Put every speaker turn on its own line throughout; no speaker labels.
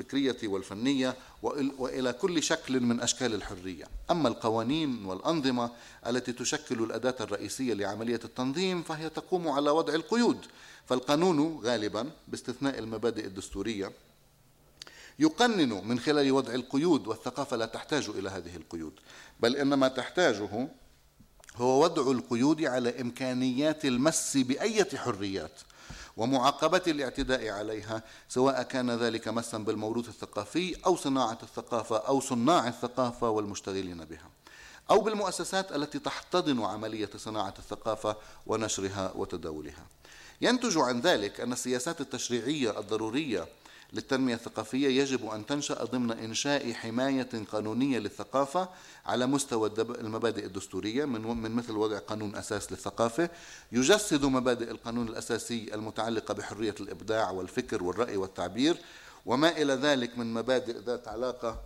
الفكرية والفنية وإلى كل شكل من أشكال الحرية. أما القوانين والأنظمة التي تشكل الأداة الرئيسية لعملية التنظيم فهي تقوم على وضع القيود. فالقانون غالبا باستثناء المبادئ الدستورية يقنن من خلال وضع القيود والثقافة لا تحتاج إلى هذه القيود. بل إنما تحتاجه هو وضع القيود على إمكانيات المس بأية حريات. ومعاقبة الاعتداء عليها سواء كان ذلك مسا بالموروث الثقافي أو صناعة الثقافة أو صناع الثقافة والمشتغلين بها أو بالمؤسسات التي تحتضن عملية صناعة الثقافة ونشرها وتداولها. ينتج عن ذلك أن السياسات التشريعية الضرورية للتنمية الثقافية يجب أن تنشأ ضمن إنشاء حماية قانونية للثقافة على مستوى المبادئ الدستورية من من مثل وضع قانون أساس للثقافة. يجسد مبادئ القانون الأساسي المتعلقة بحرية الإبداع والفكر والرأي والتعبير وما إلى ذلك من مبادئ ذات علاقة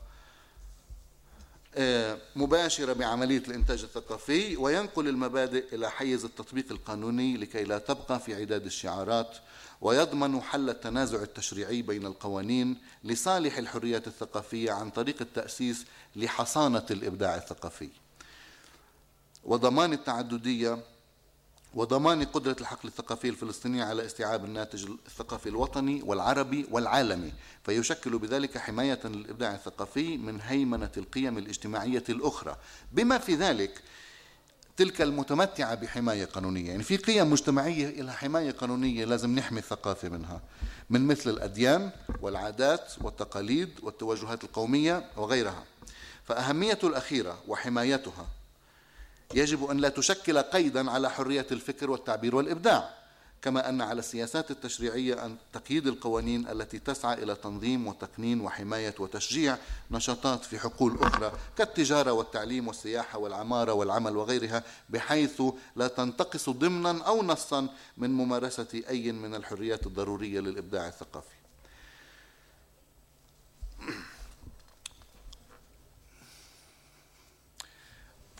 مباشرة بعملية الإنتاج الثقافي وينقل المبادئ إلى حيز التطبيق القانوني لكي لا تبقى في عداد الشعارات ويضمن حل التنازع التشريعي بين القوانين لصالح الحريات الثقافية عن طريق التأسيس لحصانة الإبداع الثقافي. وضمان التعددية وضمان قدرة الحقل الثقافي الفلسطيني على استيعاب الناتج الثقافي الوطني والعربي والعالمي فيشكل بذلك حماية للإبداع الثقافي من هيمنة القيم الاجتماعية الأخرى. بما في ذلك تلك المتمتعة بحماية قانونية. يعني في قيم مجتمعية لها حماية قانونية لازم نحمي الثقافة منها من مثل الأديان والعادات والتقاليد والتوجهات القومية وغيرها. فأهمية الأخيرة وحمايتها يجب أن لا تشكل قيدا على حرية الفكر والتعبير والإبداع كما أن على السياسات التشريعية أن تقييد القوانين التي تسعى إلى تنظيم وتقنين وحماية وتشجيع نشاطات في حقول أخرى كالتجارة والتعليم والسياحة والعمارة والعمل وغيرها بحيث لا تنتقص ضمنا أو نصا من ممارسة أي من الحريات الضرورية للإبداع الثقافي.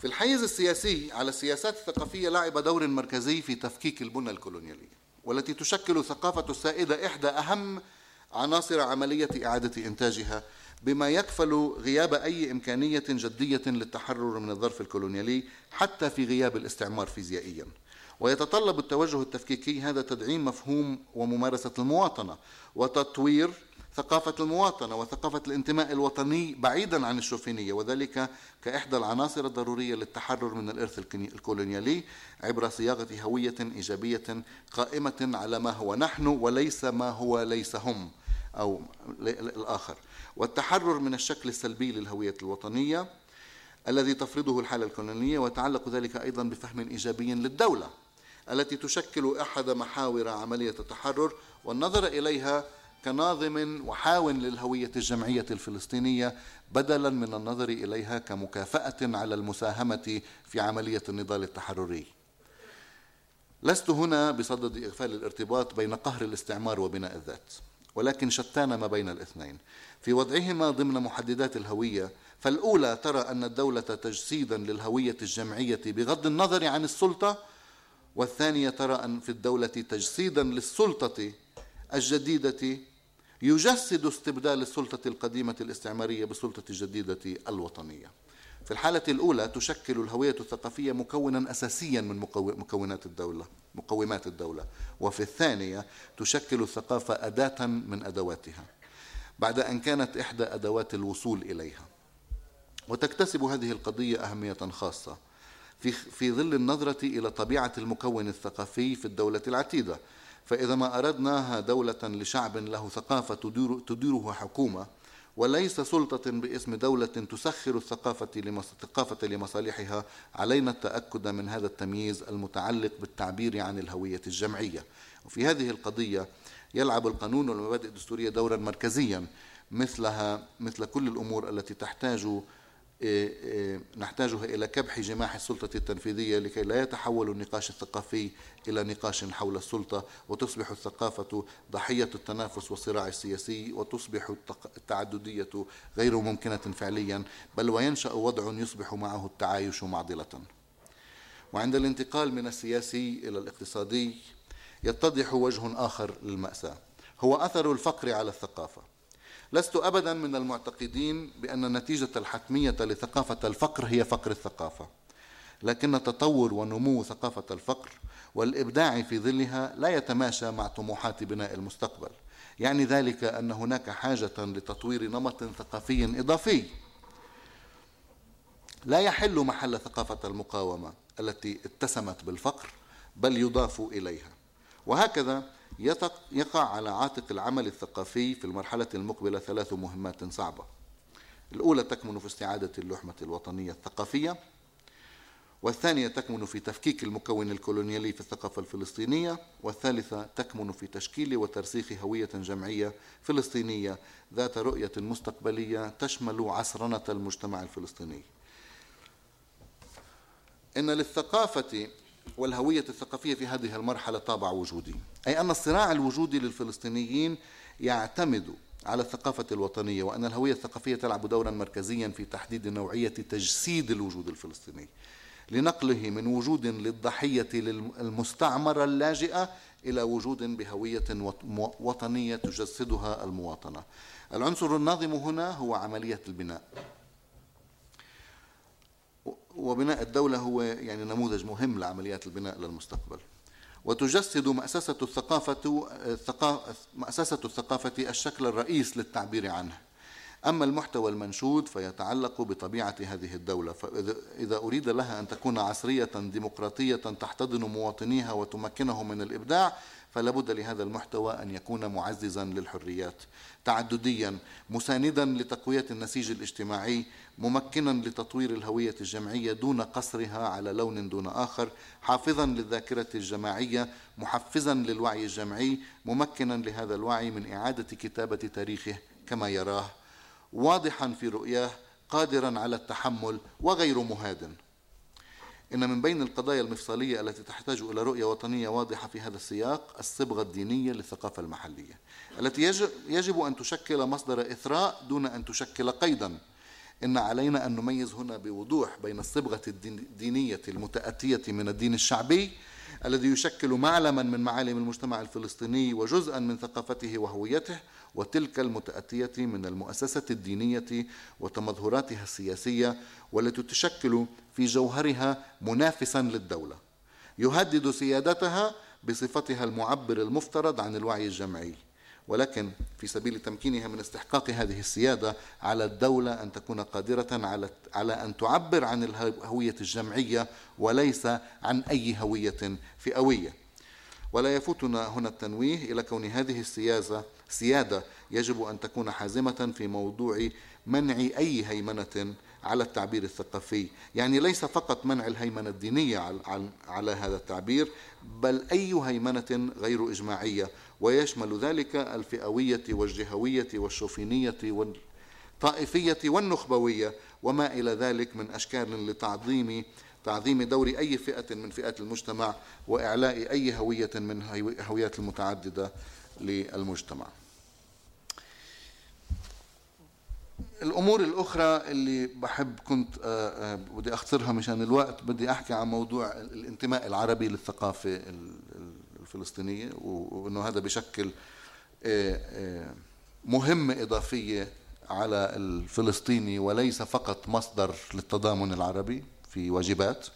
في الحيز السياسي على السياسات الثقافية لعب دور مركزي في تفكيك البنى الكولونيالية والتي تشكل الثقافة السائدة إحدى أهم عناصر عملية إعادة إنتاجها بما يكفل غياب أي إمكانية جدية للتحرر من الظرف الكولونيالي حتى في غياب الاستعمار فيزيائيا. ويتطلب التوجه التفكيكي هذا تدعيم مفهوم وممارسة المواطنة وتطوير ثقافة المواطنة وثقافة الانتماء الوطني بعيدا عن الشوفينية وذلك كإحدى العناصر الضرورية للتحرر من الإرث الكولونيالي عبر صياغة هوية إيجابية قائمة على ما هو نحن وليس ما هو ليس هم أو الآخر. والتحرر من الشكل السلبي للهوية الوطنية الذي تفرضه الحالة الكولونية ويتعلق ذلك أيضا بفهم إيجابي للدولة التي تشكل أحد محاور عملية التحرر والنظر إليها كناظم وحاون للهوية الجمعية الفلسطينية بدلا من النظر إليها كمكافأة على المساهمة في عملية النضال التحرري. لست هنا بصدد إغفال الارتباط بين قهر الاستعمار وبناء الذات ولكن شتان ما بين الاثنين. في وضعهما ضمن محددات الهوية فالأولى ترى أن الدولة تجسيدا للهوية الجمعية بغض النظر عن السلطة والثانية ترى أن في الدولة تجسيدا للسلطة الجديدة يجسد استبدال السلطة القديمة الاستعمارية بالسلطة الجديدة الوطنية. في الحالة الأولى تشكل الهوية الثقافية مكونا أساسيا من مكونات الدولة مقومات الدولة. وفي الثانية تشكل الثقافة أداة من أدواتها بعد أن كانت إحدى أدوات الوصول إليها. وتكتسب هذه القضية أهمية خاصة في في ظل النظرة إلى طبيعة المكون الثقافي في الدولة العتيدة. فإذا ما أردناها دولة لشعب له ثقافة تدير تديره حكومة وليس سلطة باسم دولة تسخر الثقافة الثقافة لمصالحها علينا التأكد من هذا التمييز المتعلق بالتعبير عن الهوية الجمعية. وفي هذه القضية يلعب القانون والمبادئ الدستورية دورا مركزيا مثلها مثل كل الأمور التي تحتاج نحتاجها إلى كبح جماح السلطة التنفيذية لكي لا يتحول النقاش الثقافي إلى نقاش حول السلطة وتصبح الثقافة ضحية التنافس والصراع السياسي وتصبح التعددية غير ممكنة فعليا بل وينشأ وضع يصبح معه التعايش معضلة. وعند الانتقال من السياسي إلى الاقتصادي يتضح وجه آخر للمأساة هو أثر الفقر على الثقافة. لست ابدا من المعتقدين بأن النتيجه الحتمية لثقافة الفقر هي فقر الثقافة. لكن تطور ونمو ثقافة الفقر والإبداع في ظلها لا يتماشى مع طموحات بناء المستقبل. يعني ذلك أن هناك حاجة لتطوير نمط ثقافي إضافي. لا يحل محل ثقافة المقاومة التي اتسمت بالفقر بل يضاف إليها. وهكذا يقع على عاتق العمل الثقافي في المرحلة المقبلة ثلاث مهمات صعبة. الأولى تكمن في استعادة اللحمة الوطنية الثقافية والثانية تكمن في تفكيك المكون الكولونيالي في الثقافة الفلسطينية والثالثة تكمن في تشكيل وترسيخ هوية جمعية فلسطينية ذات رؤية مستقبلية تشمل عصرنة المجتمع الفلسطيني. إن للثقافة والهوية الثقافية في هذه المرحلة طابع وجودي. أي أن الصراع الوجودي للفلسطينيين يعتمد على الثقافة الوطنية وأن الهوية الثقافية تلعب دورا مركزيا في تحديد نوعية تجسيد الوجود الفلسطيني لنقله من وجود للضحية المستعمرة اللاجئة إلى وجود بهوية وطنية تجسدها المواطنة. العنصر الناظم هنا هو عملية البناء. وبناء الدولة هو يعني نموذج مهم لعمليات البناء للمستقبل. وتجسد مأسسة الثقافة مأسسة الثقافة الشكل الرئيس للتعبير عنه. أما المحتوى المنشود فيتعلق بطبيعة هذه الدولة. فإذا أريد لها أن تكون عصرية ديمقراطية تحتضن مواطنيها وتمكنهم من الإبداع فلا بد لهذا المحتوى أن يكون معززا للحريات تعدديا مساندا لتقوية النسيج الاجتماعي ممكنا لتطوير الهوية الجمعية دون قصرها على لون دون آخر حافظا للذاكرة الجماعية محفزا للوعي الجمعي ممكنا لهذا الوعي من إعادة كتابة تاريخه كما يراه. واضحا في رؤياه قادرا على التحمل وغير مهاد إن من بين القضايا المفصلية التي تحتاج إلى رؤية وطنية واضحة في هذا السياق الصبغة الدينية للثقافة المحلية التي يجب أن تشكل مصدر إثراء دون أن تشكل قيدا. إن علينا أن نميز هنا بوضوح بين الصبغة الدينية المتأتية من الدين الشعبي الذي يشكل معلما من معالم المجتمع الفلسطيني وجزءا من ثقافته وهويته وتلك المتأتية من المؤسسة الدينية وتمظهراتها السياسية والتي تشكل في جوهرها منافسا للدولة. يهدد سيادتها بصفتها المعبر المفترض عن الوعي الجمعي. ولكن في سبيل تمكينها من استحقاق هذه السيادة على الدولة أن تكون قادرة على على أن تعبر عن الهويه الجمعية وليس عن أي هوية فئوية. ولا يفوتنا هنا التنويه إلى كون هذه السياسة سيادة يجب أن تكون حازمة في موضوع منع أي هيمنة على التعبير الثقافي يعني ليس فقط منع الهيمنة الدينية على هذا التعبير بل أي هيمنة غير إجماعية ويشمل ذلك الفئوية والجهوية والشوفينية والطائفية والنخبوية وما إلى ذلك من أشكال لتعظيم تعظيم دور أي فئة من فئات المجتمع وإعلاء أي هوية من هويات المتعددة للمجتمع. الأمور الأخرى اللي بحب كنت آه، آه، بدي أختصرها مشان الوقت بدي أحكي عن موضوع الانتماء العربي للثقافة الفلسطينية وإنه هذا بشكل آه، مهمه إضافية على الفلسطيني وليس فقط مصدر للتضامن العربي في واجبات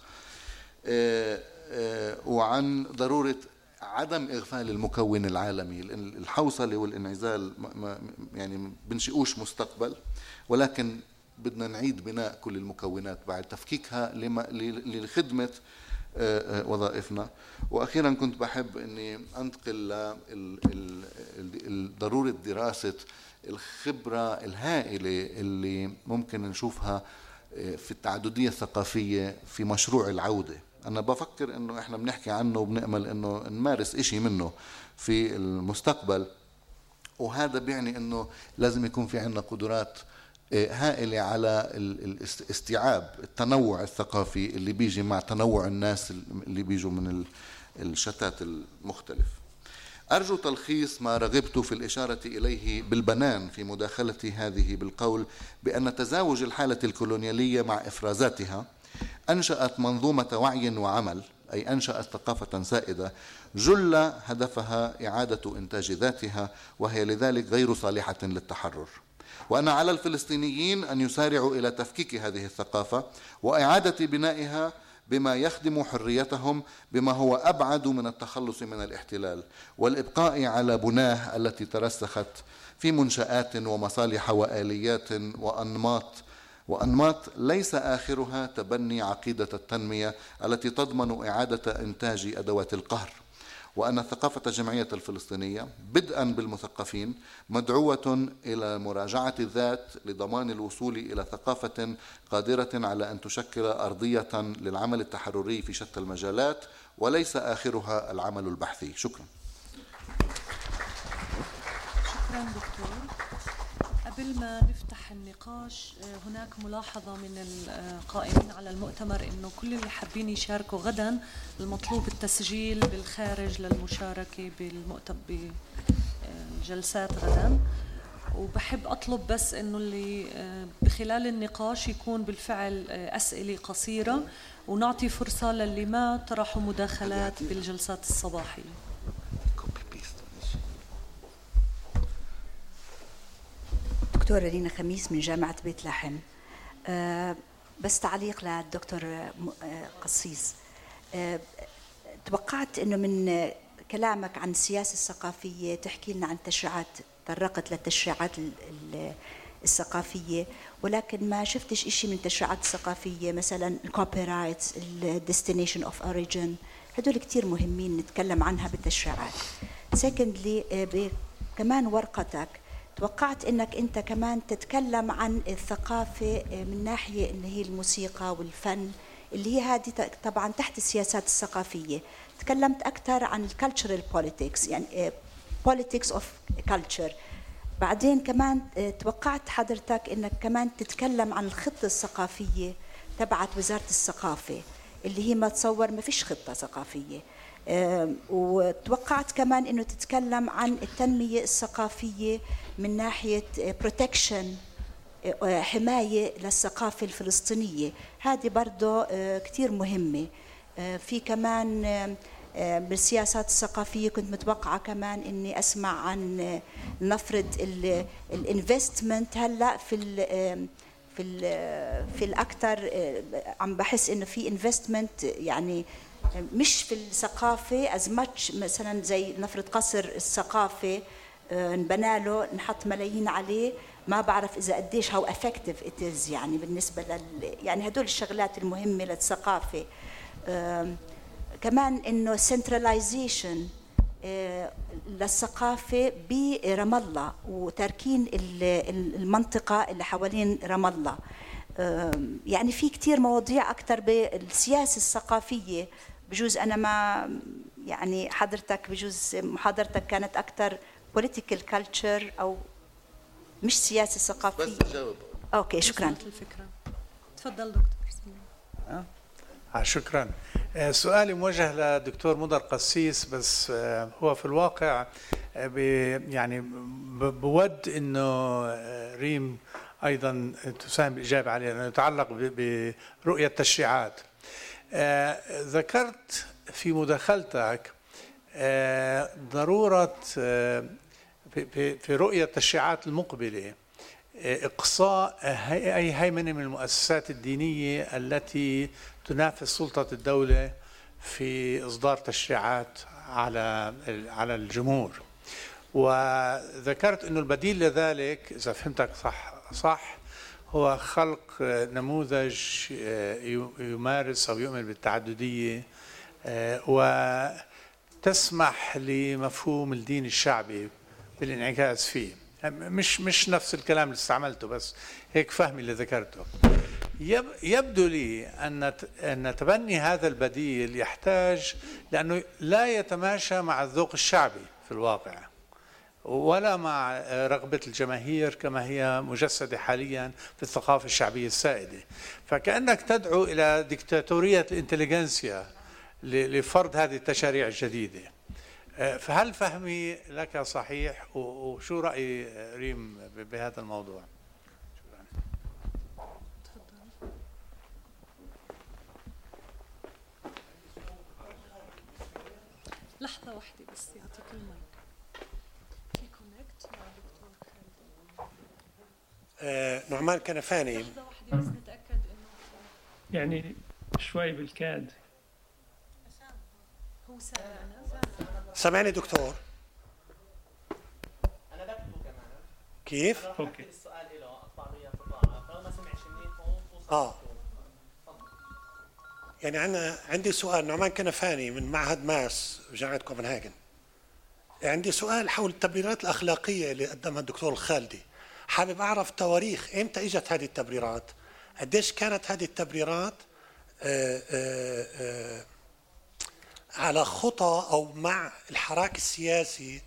وعن ضرورة عدم إغفال المكون العالمي الحوصلة والانعزال يعني بنشئوش مستقبل ولكن بدنا نعيد بناء كل المكونات بعد تفكيكها آه، آه، وظائفنا. وأخيرا كنت بحب إني أنتقل لضروره دراسة الخبرة الهائلة اللي ممكن نشوفها آه، في التعددية الثقافية في مشروع العودة. أنا بفكر إنه إحنا بنحكي عنه وبنأمل إنه نمارس إشي منه في المستقبل. وهذا بيعني إنه لازم يكون في عندنا قدرات هائلة على الاستيعاب التنوع الثقافي اللي بيجي مع تنوع الناس اللي بيجوا من الشتات المختلف. أرجو تلخيص ما رغبت في الإشارة إليه بالبنان في مداخلتي هذه بالقول بأن تزاوج الحالة الكولونيالية مع إفرازاتها أنشأت منظومة وعي وعمل أي أنشأت ثقافة سائدة جل هدفها إعادة إنتاج ذاتها وهي لذلك غير صالحة للتحرر. وأن على الفلسطينيين أن يسارعوا إلى تفكيك هذه الثقافة وإعادة بنائها بما يخدم حريتهم بما هو أبعد من التخلص من الاحتلال والإبقاء على بناه التي ترسخت في منشآت ومصالح وآليات وأنماط. وأنماط ليس آخرها تبني عقيدة التنمية التي تضمن إعادة إنتاج أدوات القهر. وأن الثقافة الجمعية الفلسطينية بدءا بالمثقفين مدعوة إلى مراجعة الذات لضمان الوصول إلى ثقافة قادرة على أن تشكل أرضية للعمل التحرري في شتى المجالات وليس آخرها العمل البحثي. شكرا.
شكرا دكتور. قبل ما نفتح النقاش آه، هناك ملاحظة من القائمين على المؤتمر أنه كل اللي حابين يشاركوا غدا المطلوب التسجيل بالخارج للمشاركة بالمؤتمر بجلسات غدا. وبحب أطلب بس أنه اللي آه، بخلال النقاش يكون بالفعل آه، أسئلة قصيرة ونعطي فرصة للي ما طرحوا مداخلات بالجلسات الصباحية.
دكتورة رينا خميس من جامعة بيت لحم. أه بس تعليق للدكتور أه قصيص. أه توقعت إنه من كلامك عن السياسة الثقافية تحكي لنا عن تشريعات تطرقت للتشريعات الثقافية ولكن ما شفتش إشي من التشريعات الثقافية مثلا ال copyrights ال destination of origin هدول كتير مهمين نتكلم عنها بالتشريعات. secondly آه، كمان ورقتك. توقعت إنك أنت كمان تتكلم عن الثقافة آه، من ناحية اللي هي الموسيقى والفن اللي هي هذه طبعا تحت السياسات الثقافية. تكلمت أكثر عن ال cultural politics يعني politics of culture بعدين كمان آه، توقعت حضرتك إنك كمان تتكلم عن الخطة الثقافية تبعت وزارة الثقافة اللي هي ما تصور ما فيش خطة ثقافية. وتوقعت كمان إنه تتكلم عن التنمية الثقافية من ناحية protection آه، حماية للثقافة الفلسطينية. هذه برضه آه، كثير مهمة. آه، في كمان بالسياسات الثقافية كنت متوقعة كمان إني أسمع عن نفرض ال investment هلأ في ال في ال في الأكثر عم بحس إنه في investment يعني مش في الثقافة as much مثلا زي نفرض قصر الثقافة آه، انبنى له نحط ملايين عليه. ما بعرف إذا قديش how effective it is يعني بالنسبة لل يعني هدول الشغلات المهمة للثقافة. كمان إنه centralization آه، للثقافة برام الله وتركين المنطقة اللي حوالين رام الله. يعني في كتير مواضيع أكثر بالسياسة الثقافية. بجوز أنا ما يعني حضرتك بجوز محاضرتك كانت أكثر political culture أو مش سياسة ثقافية.
بس جاوب.
أوكي شكرا.
الفكرة. تفضل دكتور
آه. آه شكرا. آه سؤالي موجه لدكتور مضر قسيس بس آه هو في الواقع يعني بود إنه ريم أيضا تساهم بالاجابه عليه لأنه يتعلق برؤية التشريعات. ذكرت في مداخلتك آه، ضرورة آه، في رؤية التشريعات المقبلة إقصاء أي هيمنة من المؤسسات الدينية التي تنافس سلطة الدولة في إصدار تشريعات على على الجمهور. وذكرت أنه البديل لذلك إذا فهمتك صح صح هو خلق نموذج آه، يمارس أو يؤمن بالتعددية آه، وتسمح لمفهوم الدين الشعبي بالانعكاس فيه. مش مش نفس الكلام اللي استعملته بس هيك فهمي اللي ذكرته. يبدو لي أن أن تبني هذا البديل يحتاج لأنه لا يتماشى مع الذوق الشعبي في الواقع. ولا مع رغبة الجماهير كما هي مجسدة حاليا في الثقافة الشعبية السائدة. فكأنك تدعو إلى ديكتاتورية الإنتليجنسيا لفرض هذه التشاريع الجديدة. فهل فهمي لك صحيح؟ وشو رأي ريم بهذا الموضوع؟
لحظة واحدة بس يعطيك المايك
آه، نعمان كنفاني
لحظة واحدة بس نتأكد إنه
يعني شوي بالكاد.
سامعني دكتور؟
أنا بكتبه كمان.
كيف؟
okay.
السؤال له اطلع وياه في القاعه فلو ما سمعش توصل
آه يعني أنا عندي سؤال نعمان كنفاني من معهد ماس بجامعة كوبنهاجن. عندي سؤال حول التبريرات الأخلاقية اللي قدمها الدكتور الخالدي حابب أعرف تواريخ إمتى إجت هذه التبريرات؟ قديش كانت هذه التبريرات آه، آه، آه، على خطى أو مع الحراك السياسي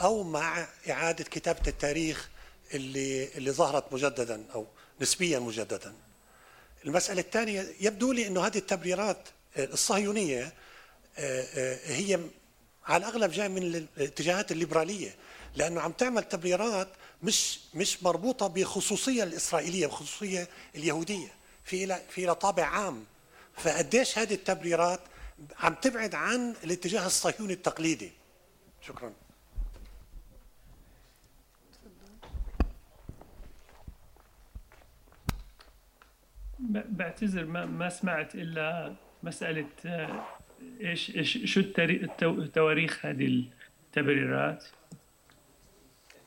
أو مع إعادة كتابة التاريخ اللي اللي ظهرت مجددا أو نسبيا مجددا. المسألة الثانية يبدو لي أنه هذه التبريرات الصهيونية آه، هي على الأغلب جاية من الاتجاهات الليبرالية لأنه عم تعمل تبريرات مش مش مربوطة بخصوصية الإسرائيلية بخصوصية اليهودية. في لها في لها طابع عام. فقديش هذه التبريرات عم تبعد عن الاتجاه الصهيوني التقليدي؟ شكرا.
بعتذر ما, ما سمعت إلا مسألة آه، إيش إيش شو التاري- التو- تواريخ هذه التبريرات؟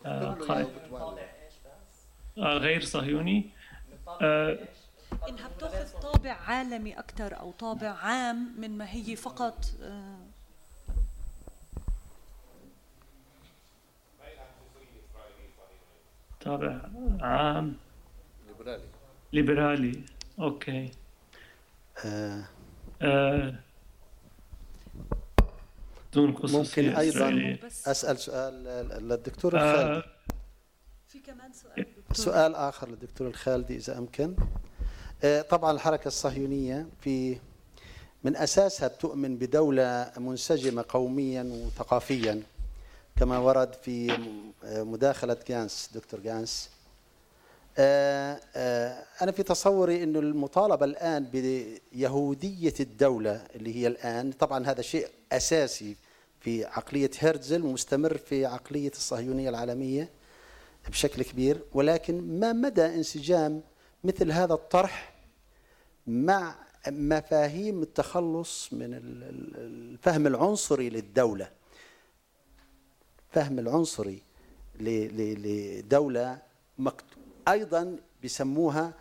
قائد آه، غير صهيوني. آه،
إنها بتاخذ طابع عالمي أكثر أو طابع عام من ما هي فقط آه،
طابع عام؟
ليبرالي.
ليبرالي. أوكي.
آه،
آه، دون
ممكن أيضاً
إسرائيلية.
أسأل سؤال للدكتور
آه،
الخالدي
في كمان سؤال دكتور.
سؤال آخر للدكتور الخالدي إذا أمكن. آه، طبعا الحركة الصهيونية في من أساسها بتؤمن بدولة منسجمة قوميا وثقافيا كما ورد في آه، مداخلة جانس دكتور جانس. آه، آه، أنا في تصوري أنه المطالبة الآن بيهودية الدولة اللي هي الآن طبعا هذا شيء أساسي في عقلية هرتزل ومستمر في عقلية الصهيونية العالمية بشكل كبير ولكن ما مدى انسجام مثل هذا الطرح مع مفاهيم التخلص من ال- ال- الفهم العنصري للدولة؟ فهم العنصري لدولة أيضا بيسموها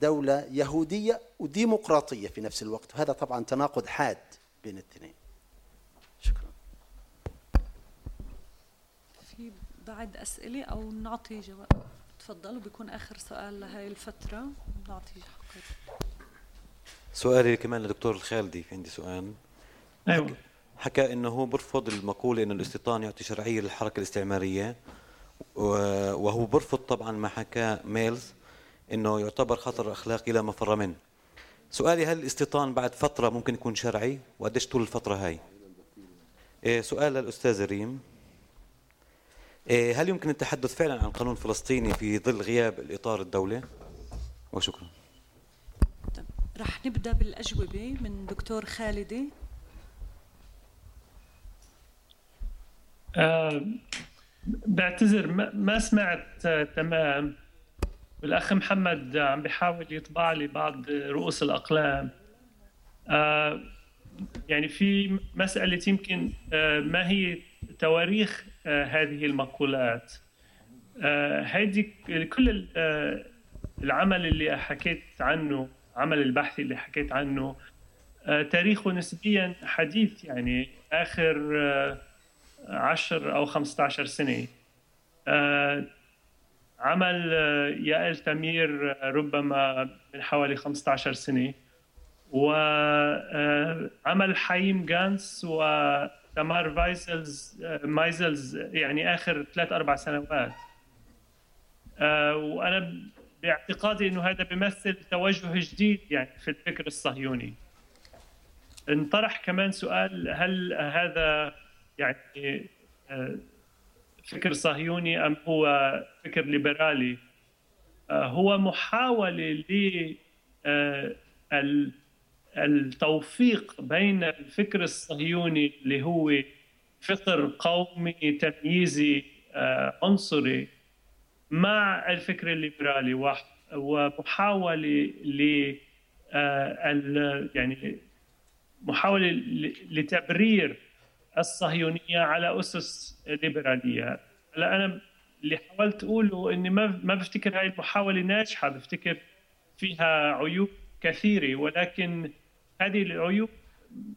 دولة يهودية وديمقراطية في نفس الوقت. وهذا طبعا تناقض حاد بين الاثنين. شكرا.
في بعد أسئلة أو نعطي جواب؟ تفضلوا بيكون آخر سؤال لهي الفترة. نعطي حقه
سؤالي كمان لدكتور الخالدي في عندي سؤال.
أيوه.
حكى إنه هو برفض المقولة إنه الاستيطان يعطي شرعية للحركة الاستعمارية. وهو برفض طبعا ما حكاه ميلز إنه يعتبر خطر أخلاقي لا مفر منه. سؤالي هل الاستيطان بعد فترة ممكن يكون شرعي؟ وقديش طول الفترة هاي؟ إيه، سؤال للأستاذ ريم. إيه، هل يمكن التحدث فعلا عن قانون فلسطيني في ظل غياب الإطار الدولي؟ وشكرا.
رح نبدأ بالأجوبة من دكتور خالدي.
آه، بعتذر ما, سمعت آه، تمام. والأخ محمد عم بيحاول يطبع لي بعض رؤوس الأقلام. آه، يعني في مسألة يمكن آه، ما هي تواريخ هذه المقولات؟ هيدي كل ال- العمل اللي حكيت عنه عمل البحثي اللي حكيت عنه تاريخه نسبيا حديث يعني آه، 10 أو 15 سنة. آه، عمل آه، يائل تمير آه، ربما من حوالي 15 سنة. وعمل حييم جانس وتمار مايزلز مايزلز يعني آخر ثلاث أربع سنوات. وأنا باعتقادي أنه هذا بيمثل توجه جديد يعني في الفكر الصهيوني. انطرح كمان سؤال هل هذا يعني آه، فكر صهيوني أم هو فكر ليبرالي آه، هو محاولة ل آه، ال- التوفيق بين الفكر الصهيوني اللي هو فكر قومي تمييزي عنصري مع الفكر الليبرالي ومحاولة ل يعني محاولة لتبرير الصهيونية على أسس ليبرالية. هلا أنا اللي حاولت أقوله إني ما ما بفتكر هاي المحاولة ناجحة بفتكر فيها عيوب كثيرة ولكن هذه العيوب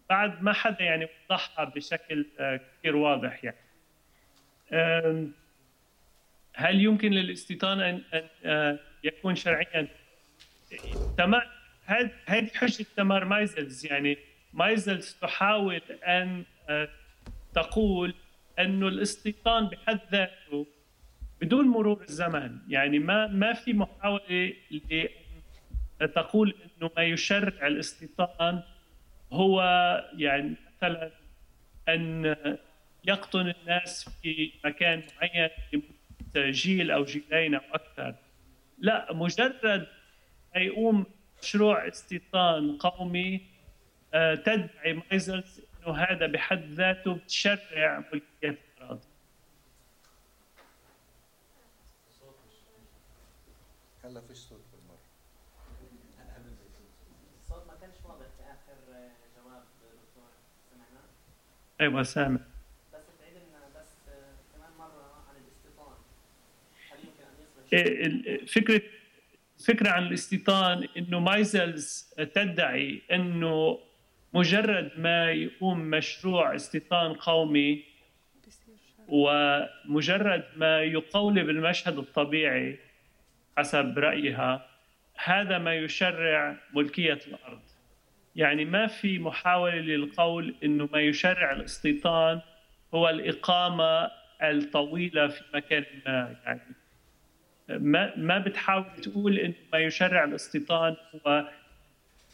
بعد ما حدا يعني وضحها بشكل آه، كثير واضح يعني. هل يمكن للاستيطان ان أن آه، يكون شرعيا؟ تمام. هذه هذه حجة تمار مايزلز يعني مايزلز تحاول أن آه، تقول انه الاستيطان بحد ذاته بدون مرور الزمن يعني ما ما في محاولة تقول إنه ما يشرع الاستيطان هو يعني مثلا أن يقطن الناس في مكان معين جيل أو جيلين أو أكثر. لا مجرد يقوم مشروع استيطان قومي آه، تدعي مايزلز إنه هذا بحد ذاته بتشرع ملكية الأراضي.
هلا فيش صوت بالمرة.
الصوت ما كانش واضح في آخر آه، جواب دكتور سمعنا.
أيوه سامع.
بس تعيد لنا بس آه، كمان مرة عن الاستيطان. هل يمكن أن يصبح
إيه، فكرة فكرة عن الاستيطان إنه مايزلز تدعي إنه مجرد ما يقوم مشروع استيطان قومي ومجرد ما يقولب المشهد الطبيعي حسب رأيها هذا ما يشرع ملكية الأرض. يعني ما في محاولة للقول إنه ما يشرع الاستيطان هو الإقامة الطويلة في مكان ما. يعني ما ما بتحاول تقول إنه ما يشرع الاستيطان هو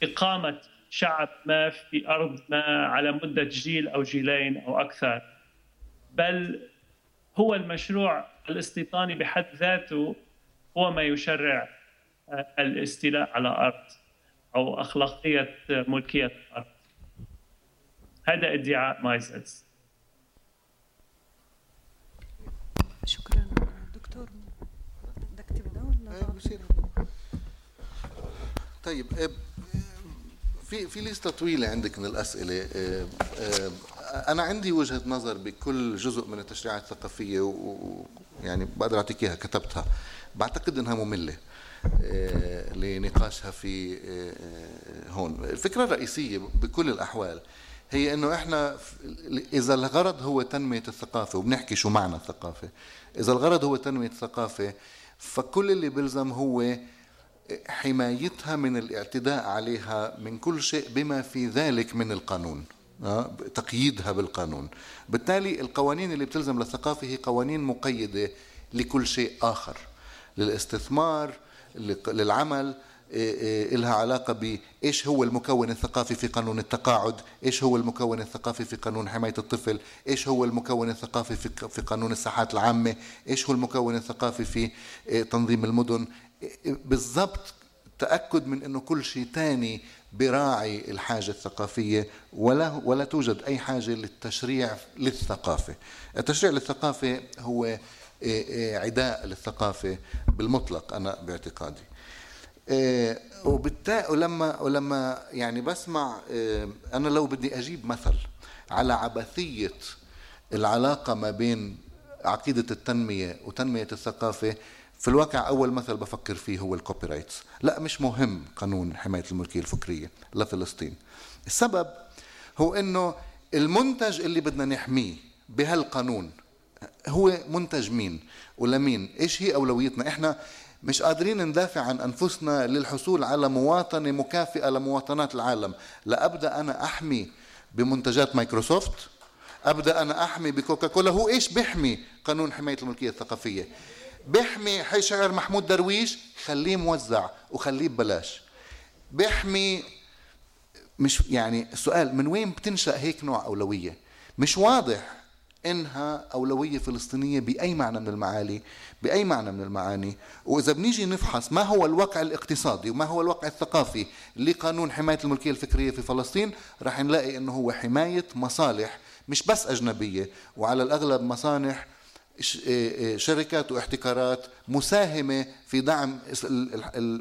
إقامة شعب ما في أرض ما على مدة جيل أو جيلين أو أكثر بل هو المشروع الاستيطاني بحد ذاته هو ما يشرع آه، الاستيلاء على أرض أو أخلاقية ملكية الأرض. هذا ادعاء مايزلز
شكرا. دكتور بدك تبدأ ولا
إيه، بصير. طيب آه، في في لستة طويلة عندك من الأسئلة. آه، آه، أنا عندي وجهة نظر بكل جزء من التشريعات الثقافية ويعني بقدر أعطيك إياها كتبتها. بعتقد إنها مملة آه، لنقاشها في هون. الفكرة الرئيسية بكل الأحوال هي إنه إحنا إذا الغرض هو تنمية الثقافة وبنحكي شو معنى الثقافة. إذا الغرض هو تنمية الثقافة فكل اللي بيلزم هو حمايتها من الاعتداء عليها من كل شيء بما في ذلك من القانون آه، تقييدها بالقانون. بالتالي القوانين اللي بتلزم للثقافة هي قوانين مقيدة لكل شيء آخر للاستثمار للعمل إيه إيه إلها علاقة بإيش هو المكون الثقافي في قانون التقاعد إيش هو المكون الثقافي في قانون حماية الطفل إيش هو المكون الثقافي في قانون الساحات العامة إيش هو المكون الثقافي في تنظيم المدن بالضبط تأكد من أنه كل شيء تاني براعي الحاجة الثقافية ولا ولا توجد أي حاجة للتشريع للثقافة. التشريع للثقافة هو إيه، إيه، عداء للثقافة بالمطلق أنا باعتقادي. إيه، وبالتالي ولما ولما يعني بسمع أنا لو بدي أجيب مثل على عبثية العلاقة ما بين عقيدة التنمية وتنمية الثقافة في الواقع أول مثل بفكر فيه هو ال copyrights لا مش مهم قانون حماية الملكية الفكرية لفلسطين. السبب هو إنه المنتج اللي بدنا نحميه بهالقانون هو منتج مين ولمين إيش هي أولويتنا؟ إحنا مش قادرين ندافع عن أنفسنا للحصول على مواطنة مكافئة لمواطنات العالم. لا أبدأ أنا أحمي بمنتجات مايكروسوفت أبدأ أنا أحمي بكوكا كولا هو إيش بيحمي قانون حماية الملكية الثقافية؟ بيحمي حي شعر محمود درويش خليه موزع وخليه ببلاش. بيحمي مش يعني السؤال من وين بتنشأ هيك نوع أولوية؟ مش واضح إنها أولوية فلسطينية بأي معنى من المعالي بأي معنى من المعاني. وإذا بنيجي نفحص ما هو الواقع الاقتصادي وما هو الواقع الثقافي لقانون حماية الملكية الفكرية في فلسطين راح نلاقي إنه هو حماية مصالح مش بس أجنبية. وعلى الأغلب مصالح شركات واحتكارات مساهمة في دعم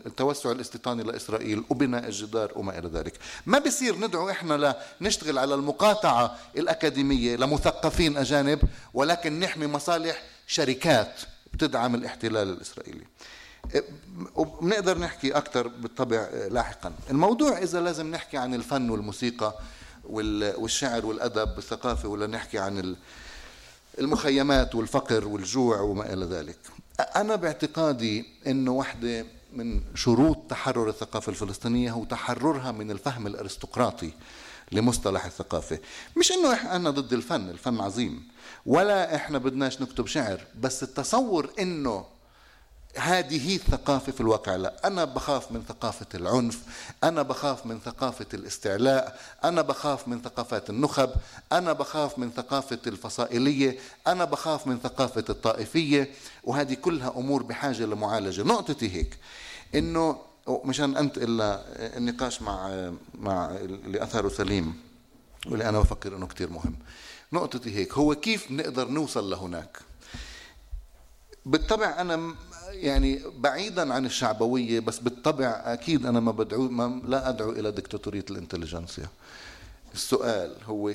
التوسع الاستيطاني لإسرائيل وبناء الجدار وما إلى ذلك. ما بصير ندعو إحنا لنشتغل على المقاطعة الأكاديمية لمثقفين أجانب ولكن نحمي مصالح شركات بتدعم الاحتلال الإسرائيلي. وبنقدر نحكي أكثر بالطبع لاحقا. الموضوع إذا لازم نحكي عن الفن والموسيقى وال- والشعر والأدب والثقافة ولا نحكي عن المخيمات والفقر والجوع وما إلى ذلك. أنا باعتقادي أنه واحدة من شروط تحرر الثقافة الفلسطينية هو تحررها من الفهم الأرستقراطي لمصطلح الثقافة. مش أنه إحنا ضد الفن الفن عظيم. ولا إحنا بدناش نكتب شعر بس التصور أنه هذه الثقافة في الواقع. لا أنا بخاف من ثقافة العنف أنا بخاف من ثقافة الاستعلاء أنا بخاف من ثقافات النخب أنا بخاف من ثقافة الفصائلية أنا بخاف من ثقافة الطائفية. وهذه كلها أمور بحاجة لمعالجة. نقطتي هيك إنه مشان أنتقل النقاش مع مع اللي أثره سليم واللي أنا بفكر إنه كتير مهم. نقطتي هيك هو كيف نقدر نوصل لهناك؟ بالطبع أنا م- يعني بعيدا عن الشعبوية بس بالطبع أكيد أنا ما بدعو ما لا أدعو إلى دكتاتورية الإنتليجنسيا. السؤال هو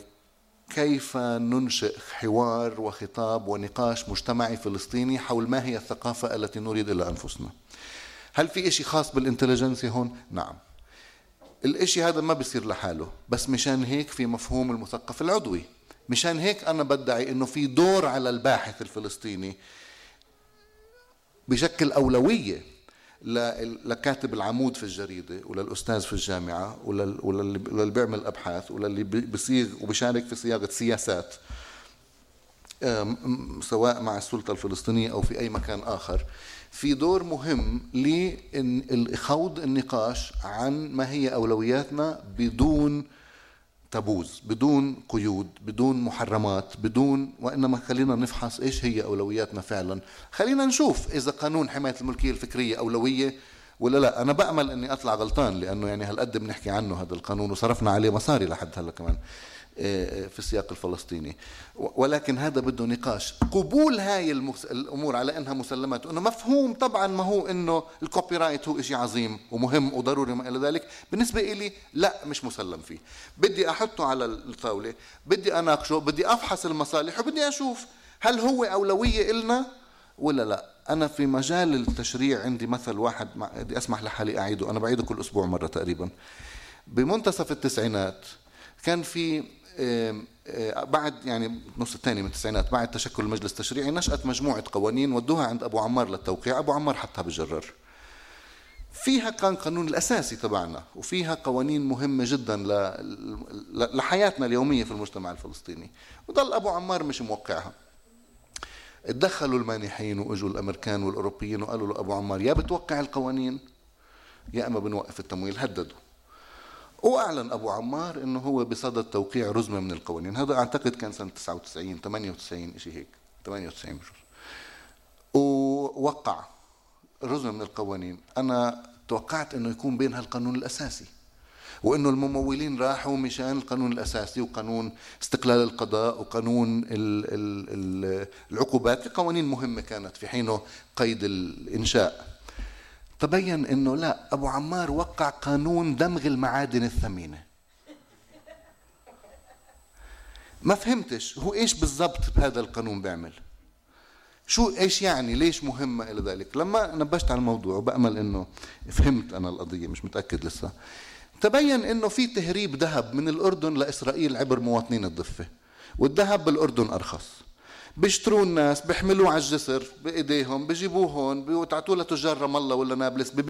كيف ننشئ حوار وخطاب ونقاش مجتمعي فلسطيني حول ما هي الثقافة التي نريد إلى أنفسنا؟ هل في إشي خاص بالإنتليجنسيا هون؟ نعم. الإشي هذا ما بيصير لحاله بس مشان هيك في مفهوم المثقف العضوي. مشان هيك أنا بدعي أنه في دور على الباحث الفلسطيني بشكل أولوية لكاتب العمود في الجريدة وللأستاذ في الجامعة ولل- وللي بيعمل أبحاث وللي بي- بيصيغ وبيشارك في صياغة سياسات سواء مع السلطة الفلسطينية أو في أي مكان آخر. في دور مهم لخوض النقاش عن ما هي أولوياتنا بدون تبوز بدون قيود بدون محرمات بدون وإنما خلينا نفحص إيش هي أولوياتنا فعلا. خلينا نشوف إذا قانون حماية الملكية الفكرية أولوية ولا لا. أنا بأمل أني أطلع غلطان لأنه يعني هالقد بنحكي عنه هذا القانون وصرفنا عليه مصاري لحد هلأ كمان. في السياق الفلسطيني. ولكن هذا بده نقاش. قبول هاي المس... الأمور على أنها مسلمات انه مفهوم طبعا ما هو إنه ال copyright هو شيء عظيم ومهم وضروري وما إلى ذلك. بالنسبة لي لا مش مسلم فيه. بدي أحطه على الطاولة بدي أناقشه بدي أفحص المصالح وبدي أشوف هل هو أولوية إلنا ولا لا. أنا في مجال التشريع عندي مثل واحد. بدي أسمح لحالي أعيده. أنا بعيده كل أسبوع مرة تقريبا. بمنتصف التسعينات كان في بعد يعني نص الثاني من التسعينات بعد تشكل المجلس التشريعي نشأت مجموعة قوانين ودوها عند أبو عمار للتوقيع. أبو عمار حطها بالجرار فيها كان قانون الأساسي تبعنا وفيها قوانين مهمة جدا لحياتنا اليومية في المجتمع الفلسطيني وضل أبو عمار مش موقعها. اتدخلوا المانحين وإجوا الأمريكان والأوروبيين وقالوا له أبو عمار يا بتوقع القوانين يا إما بنوقف التمويل. هددوا. وأعلن أبو عمار إنه هو بصدد توقيع رزمة من القوانين. هذا أعتقد كان سنة 99 98 شيء هيك. 98 بجوز ووقع رزمة من القوانين. أنا توقعت إنه يكون بينها القانون الأساسي وإنه الممولين راحوا مشان القانون الأساسي وقانون استقلال القضاء وقانون ال ال ال العقوبات. قوانين مهمة كانت في حينه قيد الإنشاء. تبين إنه لا أبو عمار وقع قانون دمغ المعادن الثمينة. ما فهمتش هو إيش بالضبط بهذا القانون بيعمل. شو إيش يعني؟ ليش مهمة إلى ذلك؟ لما نبشت على الموضوع وبأمل إنه فهمت أنا القضية مش متأكد لسه. تبين إنه في تهريب ذهب من الأردن لإسرائيل عبر مواطنين الضفة والذهب بالأردن أرخص. بيشتروا الناس بيحملوه على الجسر بإيديهم بيجيبوه هون بيعطوه لتجار رام الله ولا نابلس.